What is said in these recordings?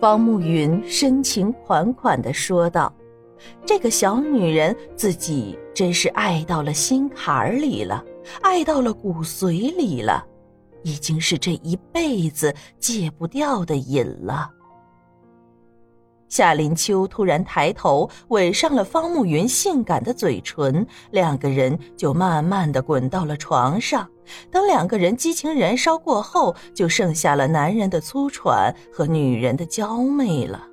方慕云深情款款的说道：“这个小女人自己真是爱到了心坎里了，爱到了骨髓里了，已经是这一辈子戒不掉的瘾了。”夏林秋突然抬头吻上了方慕云性感的嘴唇，两个人就慢慢的滚到了床上。等两个人激情燃烧过后，就剩下了男人的粗喘和女人的娇媚了。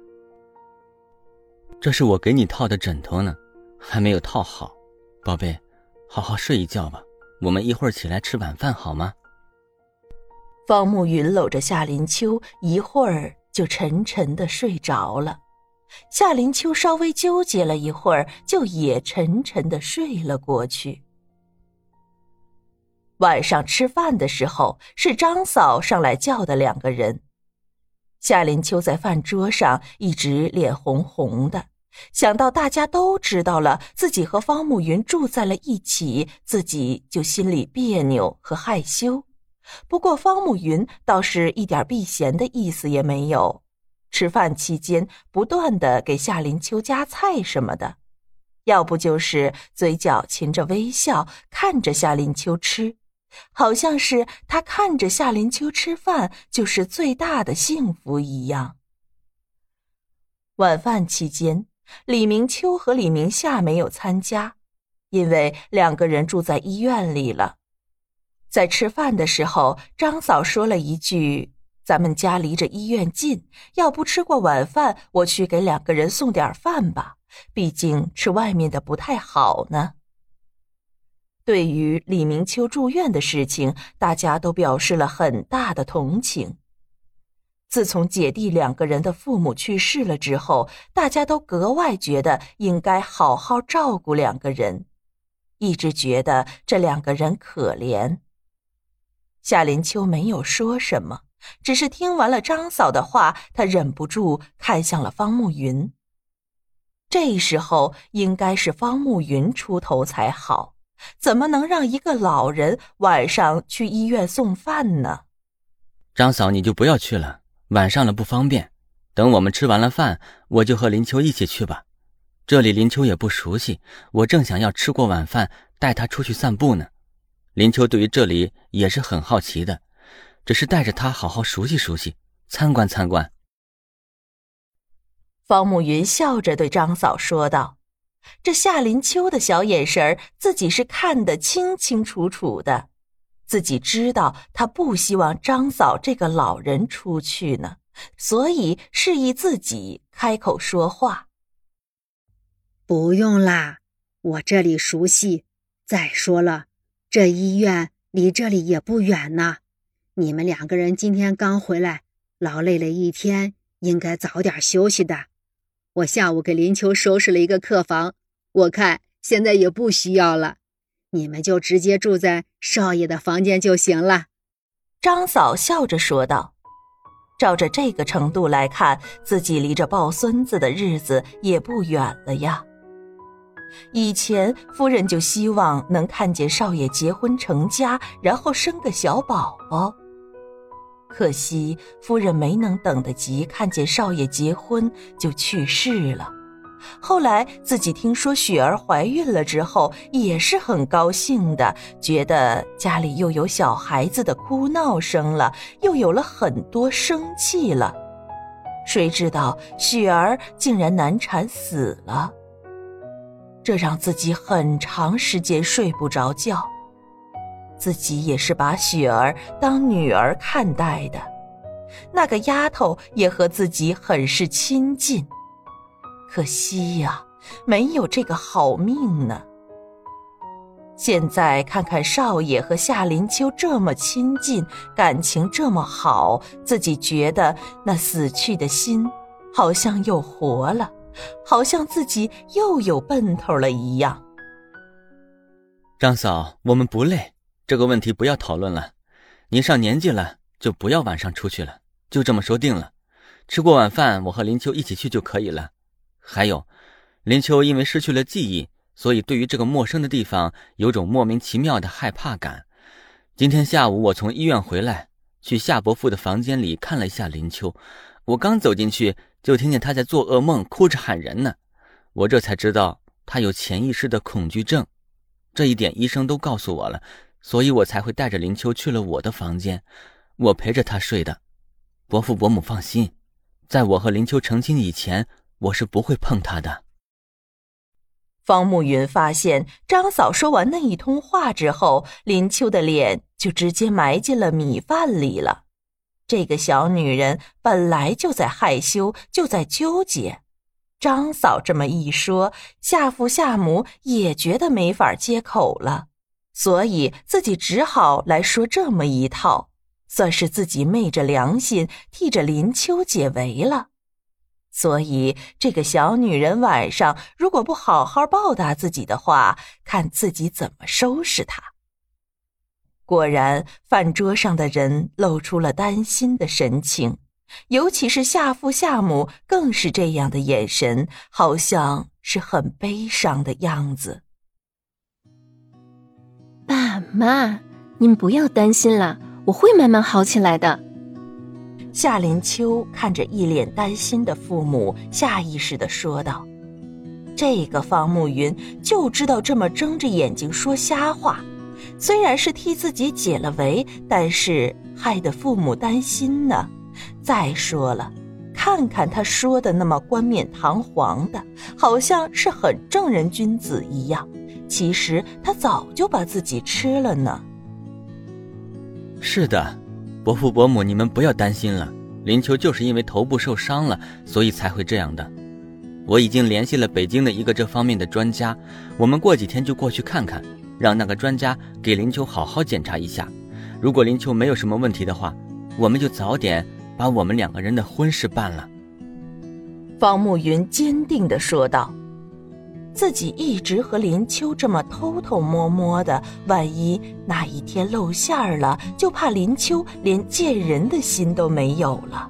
这是我给你套的枕头呢，还没有套好，宝贝，好好睡一觉吧。我们一会儿起来吃晚饭好吗？方慕云搂着夏林秋，一会儿就沉沉的睡着了。夏林秋稍微纠结了一会儿，就也沉沉的睡了过去。晚上吃饭的时候，是张嫂上来叫的两个人。夏林秋在饭桌上一直脸红红的，想到大家都知道了自己和方慕云住在了一起，自己就心里别扭和害羞。不过方慕云倒是一点避嫌的意思也没有。吃饭期间，不断的给夏林秋夹菜什么的，要不就是嘴角噙着微笑，看着夏林秋吃，好像是他看着夏林秋吃饭就是最大的幸福一样。晚饭期间，李明秋和李明夏没有参加，因为两个人住在医院里了。在吃饭的时候，张嫂说了一句。咱们家离着医院近，要不吃过晚饭，我去给两个人送点饭吧。毕竟吃外面的不太好呢。对于李明秋住院的事情，大家都表示了很大的同情。自从姐弟两个人的父母去世了之后，大家都格外觉得应该好好照顾两个人，一直觉得这两个人可怜。夏林秋没有说什么。只是听完了张嫂的话，他忍不住看向了方慕云。这时候应该是方慕云出头才好，怎么能让一个老人晚上去医院送饭呢？张嫂，你就不要去了，晚上了不方便。等我们吃完了饭，我就和林秋一起去吧。这里林秋也不熟悉，我正想要吃过晚饭带他出去散步呢。林秋对于这里也是很好奇的。只是带着他好好熟悉熟悉，参观参观。方慕云笑着对张嫂说道：“这夏林秋的小眼神儿，自己是看得清清楚楚的，自己知道他不希望张嫂这个老人出去呢，所以示意自己开口说话。不用啦，我这里熟悉。再说了，这医院离这里也不远呢。”你们两个人今天刚回来，劳累了一天，应该早点休息的。我下午给林秋收拾了一个客房，我看现在也不需要了，你们就直接住在少爷的房间就行了。”张嫂笑着说道。照着这个程度来看，自己离着抱孙子的日子也不远了呀。以前夫人就希望能看见少爷结婚成家，然后生个小宝宝。可惜夫人没能等得及看见少爷结婚就去世了。后来自己听说雪儿怀孕了之后，也是很高兴的，觉得家里又有小孩子的哭闹声了，又有了很多生气了。谁知道雪儿竟然难产死了，这让自己很长时间睡不着觉。自己也是把雪儿当女儿看待的，那个丫头也和自己很是亲近，可惜呀，没有这个好命呢。现在看看少爷和夏林秋这么亲近，感情这么好，自己觉得那死去的心好像又活了，好像自己又有奔头了一样。张嫂，我们不累。这个问题不要讨论了，您上年纪了，就不要晚上出去了，就这么说定了。吃过晚饭，我和林秋一起去就可以了。还有，林秋因为失去了记忆，所以对于这个陌生的地方有种莫名其妙的害怕感。今天下午我从医院回来，去夏伯父的房间里看了一下林秋，我刚走进去，就听见他在做噩梦，哭着喊人呢。我这才知道他有潜意识的恐惧症，这一点医生都告诉我了，所以我才会带着林秋去了我的房间，我陪着他睡的。伯父伯母放心，在我和林秋成亲以前，我是不会碰他的。方慕云发现张嫂说完那一通话之后，林秋的脸就直接埋进了米饭里了。这个小女人本来就在害羞，就在纠结。张嫂这么一说，夏父夏母也觉得没法接口了，所以自己只好来说这么一套，算是自己昧着良心替着林秋解围了。所以，这个小女人晚上如果不好好报答自己的话，看自己怎么收拾她。果然，饭桌上的人露出了担心的神情，尤其是夏父夏母，更是这样的眼神，好像是很悲伤的样子。爸妈，您不要担心了，我会慢慢好起来的。夏林秋看着一脸担心的父母，下意识的说道：“这个方慕云就知道这么睁着眼睛说瞎话，虽然是替自己解了围，但是害得父母担心呢。再说了，看看他说的那么冠冕堂皇的，好像是很正人君子一样，其实他早就把自己吃了呢。”是的。伯父伯母，你们不要担心了。林秋就是因为头部受伤了，所以才会这样的。我已经联系了北京的一个这方面的专家，我们过几天就过去看看，让那个专家给林秋好好检查一下。如果林秋没有什么问题的话，我们就早点把我们两个人的婚事办了。方慕云坚定的说道。自己一直和林秋这么偷偷摸摸的，万一哪一天露馅儿了，就怕林秋连见人的心都没有了。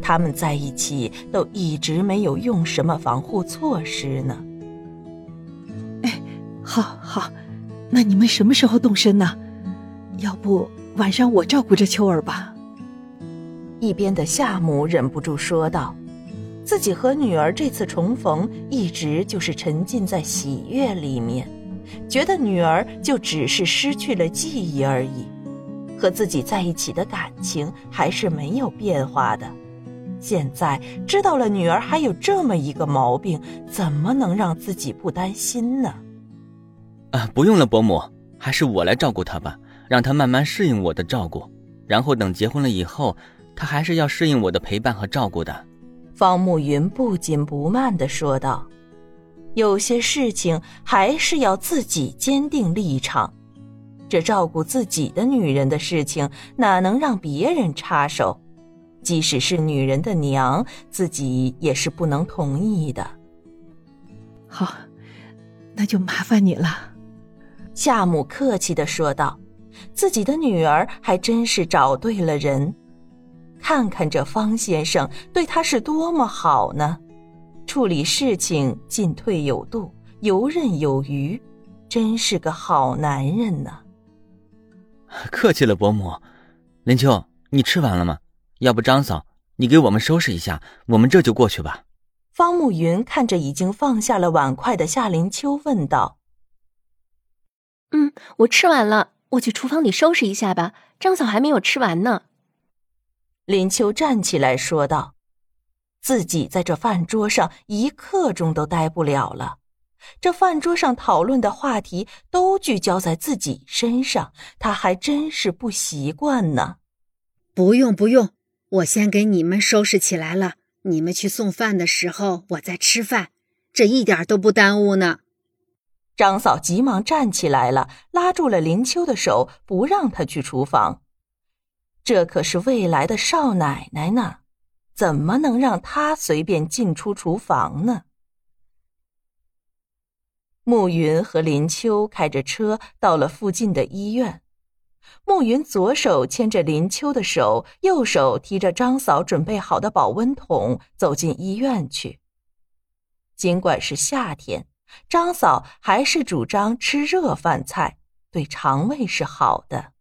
他们在一起都一直没有用什么防护措施呢。哎，好好，那你们什么时候动身呢？要不晚上我照顾着秋儿吧。一边的夏母忍不住说道。自己和女儿这次重逢，一直就是沉浸在喜悦里面，觉得女儿就只是失去了记忆而已，和自己在一起的感情还是没有变化的。现在知道了女儿还有这么一个毛病，怎么能让自己不担心呢？啊，不用了，伯母，还是我来照顾她吧，让她慢慢适应我的照顾，然后等结婚了以后，她还是要适应我的陪伴和照顾的。方慕云不紧不慢的说道：“有些事情还是要自己坚定立场。这照顾自己的女人的事情，哪能让别人插手？即使是女人的娘，自己也是不能同意的。”好，那就麻烦你了。”夏母客气的说道：“自己的女儿还真是找对了人。”看看这方先生对他是多么好呢，处理事情进退有度，游刃有余，真是个好男人呢。客气了，伯母。林秋，你吃完了吗？要不张嫂，你给我们收拾一下，我们这就过去吧。方慕云看着已经放下了碗筷的夏林秋，问道：“嗯，我吃完了，我去厨房里收拾一下吧。张嫂还没有吃完呢。”林秋站起来说道：“自己在这饭桌上一刻钟都待不了了，这饭桌上讨论的话题都聚焦在自己身上，他还真是不习惯呢。”“不用不用，我先给你们收拾起来了，你们去送饭的时候，我在吃饭，这一点都不耽误呢。”张嫂急忙站起来了，拉住了林秋的手，不让他去厨房。这可是未来的少奶奶呢，怎么能让她随便进出厨房呢？暮云和林秋开着车到了附近的医院，暮云左手牵着林秋的手，右手提着张嫂准备好的保温桶，走进医院去。尽管是夏天，张嫂还是主张吃热饭菜，对肠胃是好的。